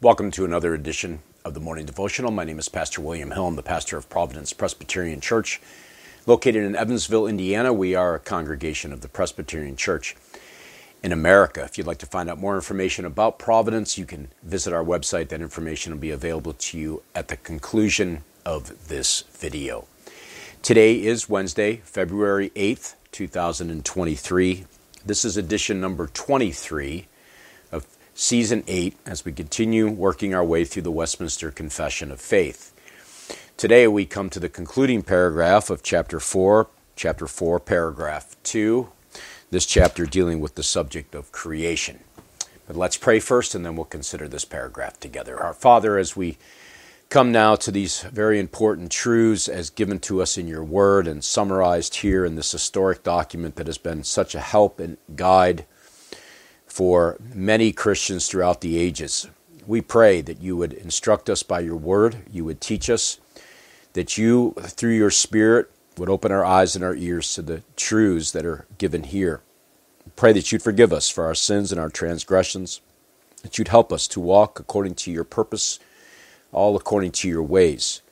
Welcome to another edition of the Morning Devotional. My name is Pastor William Hill. I'm the pastor of Providence Presbyterian Church, located in Evansville, Indiana. We are a congregation of the Presbyterian Church in America. If you'd like to find out more information about Providence, you can visit our website. That information will be available to you at the conclusion of this video. Today is Wednesday, February 8th, 2023. This is edition number 23 season 8 as we continue working our way through the Westminster Confession of Faith. Today we come to the concluding paragraph of chapter 4, chapter 4, paragraph 2, this chapter dealing with the subject of creation. But let's pray first and then we'll consider this paragraph together. Our Father, as we come now to these very important truths as given to us in your word and summarized here in this historic document that has been such a help and guide for many Christians throughout the ages. We pray that you would instruct us by your word, you would teach us, that you, through your Spirit, would open our eyes and our ears to the truths that are given here. We Pray that you'd forgive us for our sins and our transgressions, that you'd help us to walk according to your purpose, all according to your ways.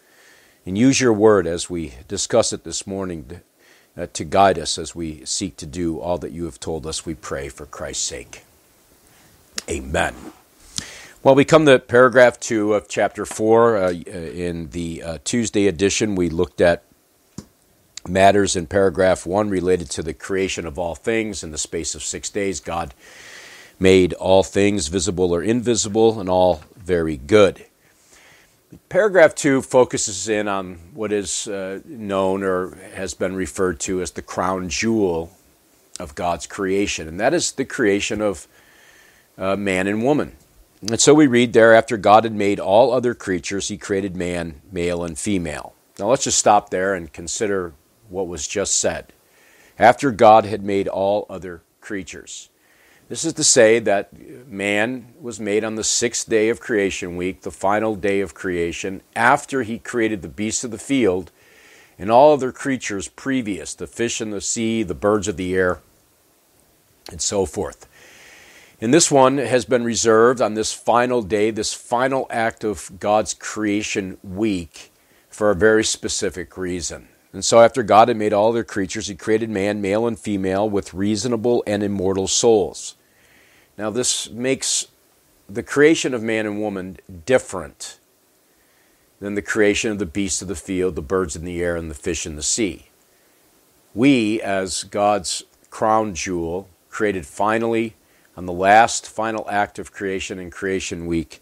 And use your word as we discuss it this morning to, uh, to guide us as we seek to do all that you have told us, we pray for Christ's sake. Amen. Well, we come to paragraph two of chapter four. Uh, in the uh, Tuesday edition, we looked at matters in paragraph one related to the creation of all things in the space of six days. God made all things visible or invisible, and all very good. Paragraph two focuses in on what is uh, known or has been referred to as the crown jewel of God's creation, and that is the creation of uh, man and woman. And so we read there, after God had made all other creatures, he created man, male and female. Now let's just stop there and consider what was just said. After God had made all other creatures. This is to say that man was made on the sixth day of creation week, the final day of creation, after he created the beasts of the field and all other creatures previous the fish in the sea, the birds of the air, and so forth. And this one has been reserved on this final day, this final act of God's creation week, for a very specific reason. And so, after God had made all their creatures, He created man, male and female, with reasonable and immortal souls. Now, this makes the creation of man and woman different than the creation of the beasts of the field, the birds in the air, and the fish in the sea. We, as God's crown jewel, created finally on the last final act of creation and creation week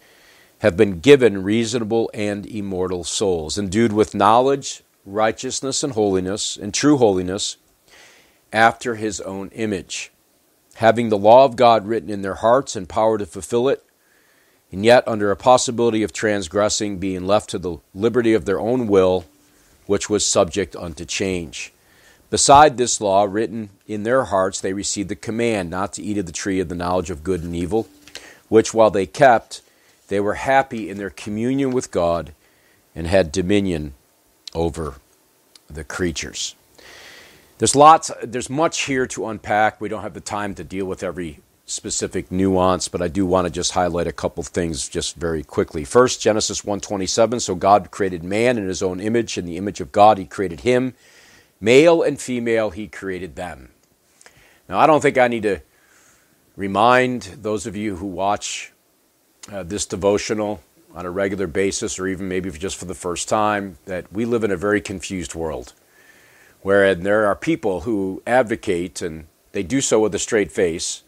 have been given reasonable and immortal souls, endued with knowledge, righteousness, and holiness, and true holiness, after his own image, having the law of God written in their hearts and power to fulfill it, and yet under a possibility of transgressing, being left to the liberty of their own will, which was subject unto change. Beside this law written in their hearts, they received the command not to eat of the tree of the knowledge of good and evil, which while they kept, they were happy in their communion with God and had dominion over the creatures. There's lots, there's much here to unpack. We don't have the time to deal with every specific nuance, but I do want to just highlight a couple things just very quickly. First, Genesis 1:27, so God created man in his own image, in the image of God he created him. Male and female, he created them. Now, I don't think I need to remind those of you who watch uh, this devotional on a regular basis, or even maybe just for the first time, that we live in a very confused world. Wherein there are people who advocate, and they do so with a straight face,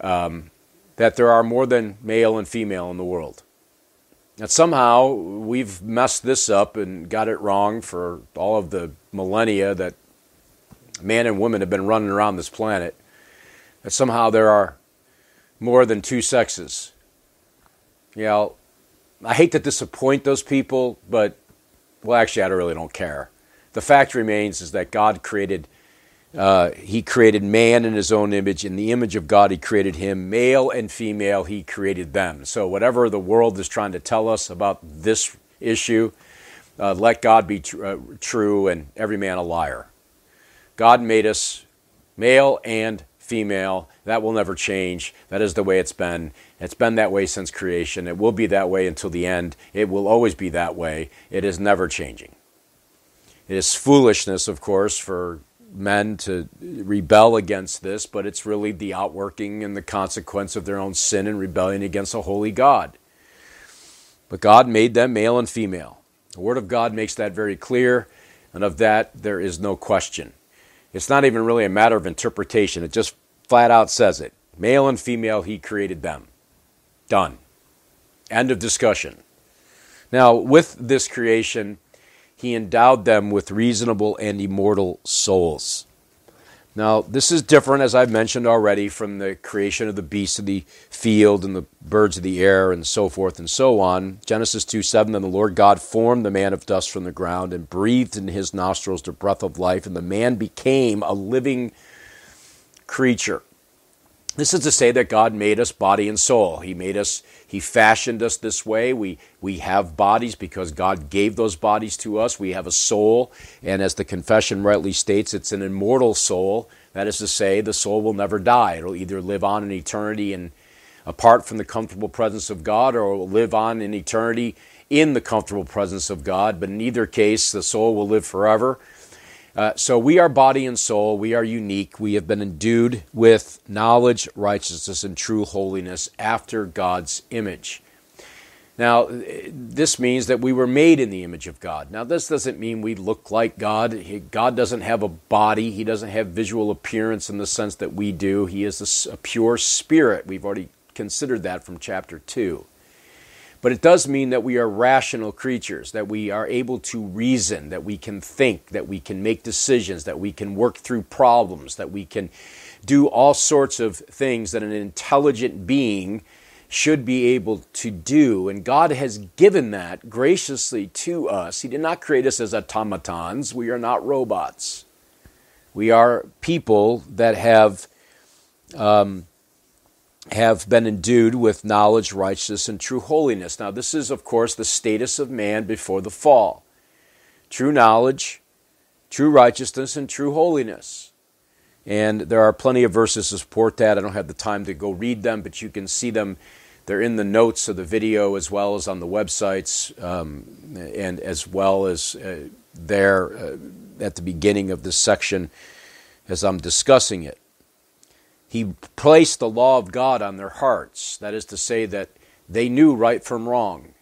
um, that there are more than male and female in the world. That somehow we've messed this up and got it wrong for all of the millennia that man and women have been running around this planet. That somehow there are more than two sexes. You know, I hate to disappoint those people, but well, actually, I really don't care. The fact remains is that God created uh, he created man in his own image. In the image of God, he created him. Male and female, he created them. So, whatever the world is trying to tell us about this issue, uh, let God be tr- uh, true and every man a liar. God made us male and female. That will never change. That is the way it's been. It's been that way since creation. It will be that way until the end. It will always be that way. It is never changing. It is foolishness, of course, for men to rebel against this, but it's really the outworking and the consequence of their own sin and rebellion against a holy God. But God made them male and female. The Word of God makes that very clear, and of that there is no question. It's not even really a matter of interpretation, it just flat out says it. Male and female, He created them. Done. End of discussion. Now, with this creation, he endowed them with reasonable and immortal souls. Now, this is different, as I've mentioned already, from the creation of the beasts of the field and the birds of the air and so forth and so on. Genesis 2 7 Then the Lord God formed the man of dust from the ground and breathed in his nostrils the breath of life, and the man became a living creature. This is to say that God made us body and soul. He made us, He fashioned us this way. We, we have bodies because God gave those bodies to us. We have a soul, and as the confession rightly states, it's an immortal soul. That is to say, the soul will never die. It'll either live on in eternity and apart from the comfortable presence of God, or will live on in eternity in the comfortable presence of God. But in either case, the soul will live forever. Uh, so we are body and soul. We are unique. We have been endued with knowledge, righteousness, and true holiness after God's image. Now, this means that we were made in the image of God. Now, this doesn't mean we look like God. God doesn't have a body, He doesn't have visual appearance in the sense that we do. He is a pure spirit. We've already considered that from chapter 2. But it does mean that we are rational creatures, that we are able to reason, that we can think, that we can make decisions, that we can work through problems, that we can do all sorts of things that an intelligent being should be able to do. And God has given that graciously to us. He did not create us as automatons, we are not robots. We are people that have. Um, have been endued with knowledge, righteousness, and true holiness. Now, this is, of course, the status of man before the fall true knowledge, true righteousness, and true holiness. And there are plenty of verses to support that. I don't have the time to go read them, but you can see them. They're in the notes of the video as well as on the websites, um, and as well as uh, there uh, at the beginning of this section as I'm discussing it. He placed the law of God on their hearts. That is to say, that they knew right from wrong.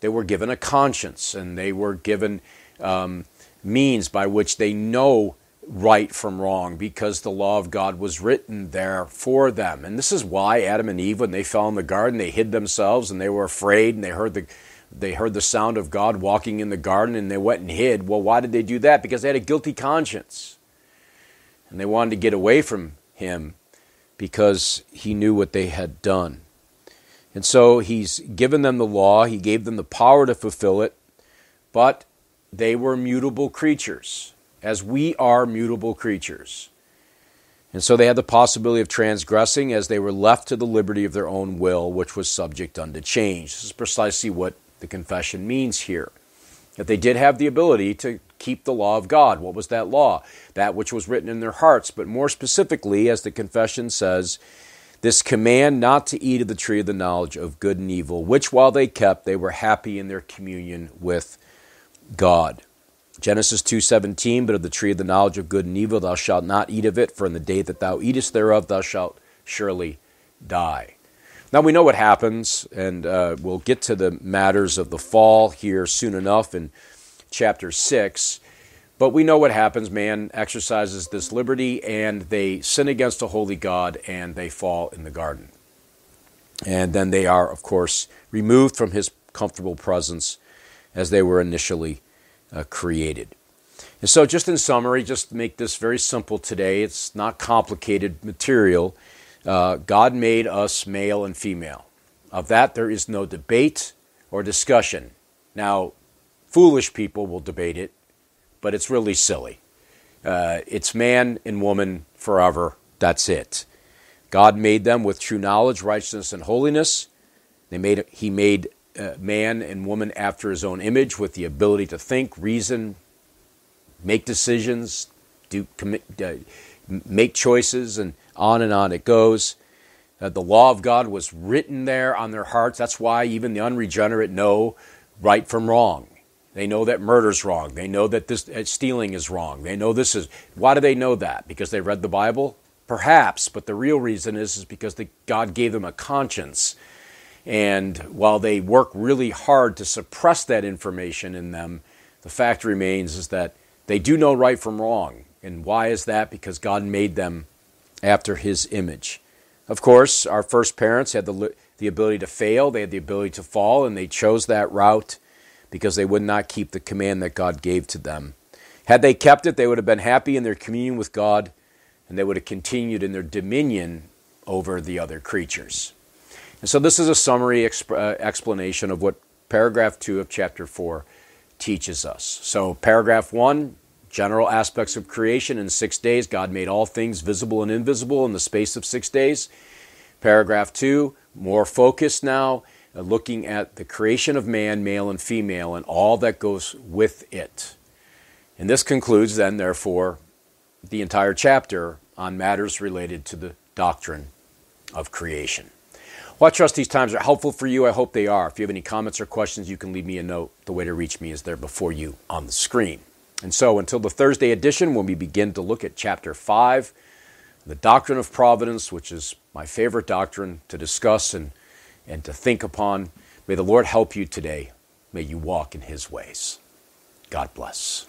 They were given a conscience and they were given um, means by which they know right from wrong because the law of God was written there for them. And this is why Adam and Eve, when they fell in the garden, they hid themselves and they were afraid and they heard the they heard the sound of God walking in the garden and they went and hid. Well, why did they do that? Because they had a guilty conscience. And they wanted to get away from him because he knew what they had done. And so he's given them the law, he gave them the power to fulfill it, but they were mutable creatures, as we are mutable creatures. And so they had the possibility of transgressing as they were left to the liberty of their own will, which was subject unto change. This is precisely what the confession means here. That they did have the ability to keep the law of God. What was that law? That which was written in their hearts. But more specifically, as the confession says, this command not to eat of the tree of the knowledge of good and evil, which while they kept, they were happy in their communion with God. Genesis 2:17 But of the tree of the knowledge of good and evil thou shalt not eat of it for in the day that thou eatest thereof thou shalt surely die. Now we know what happens and uh, we'll get to the matters of the fall here soon enough in chapter 6. But we know what happens. Man exercises this liberty and they sin against a holy God and they fall in the garden. And then they are, of course, removed from his comfortable presence as they were initially uh, created. And so, just in summary, just to make this very simple today, it's not complicated material. Uh, God made us male and female. Of that, there is no debate or discussion. Now, Foolish people will debate it, but it's really silly. Uh, it's man and woman forever. That's it. God made them with true knowledge, righteousness, and holiness. They made, he made uh, man and woman after his own image with the ability to think, reason, make decisions, do commit, uh, make choices, and On and on it goes. Uh, the law of God was written there on their hearts. That's why even the unregenerate know right from wrong. They know that murder's wrong. They know that this stealing is wrong. They know this is. Why do they know that? Because they read the Bible? Perhaps, but the real reason is, is because the, God gave them a conscience. And while they work really hard to suppress that information in them, the fact remains is that they do know right from wrong. And why is that? Because God made them after His image. Of course, our first parents had the, the ability to fail, they had the ability to fall, and they chose that route because they would not keep the command that God gave to them. Had they kept it, they would have been happy in their communion with God, and they would have continued in their dominion over the other creatures. And so, this is a summary exp- uh, explanation of what paragraph 2 of chapter 4 teaches us. So, paragraph 1 general aspects of creation in six days. God made all things visible and invisible in the space of six days. Paragraph 2 more focused now, uh, looking at the creation of man, male and female, and all that goes with it. And this concludes, then, therefore, the entire chapter on matters related to the doctrine of creation. Well, I trust these times are helpful for you. I hope they are. If you have any comments or questions, you can leave me a note. The way to reach me is there before you on the screen. And so, until the Thursday edition, when we begin to look at chapter 5, the doctrine of providence, which is my favorite doctrine to discuss and, and to think upon, may the Lord help you today. May you walk in his ways. God bless.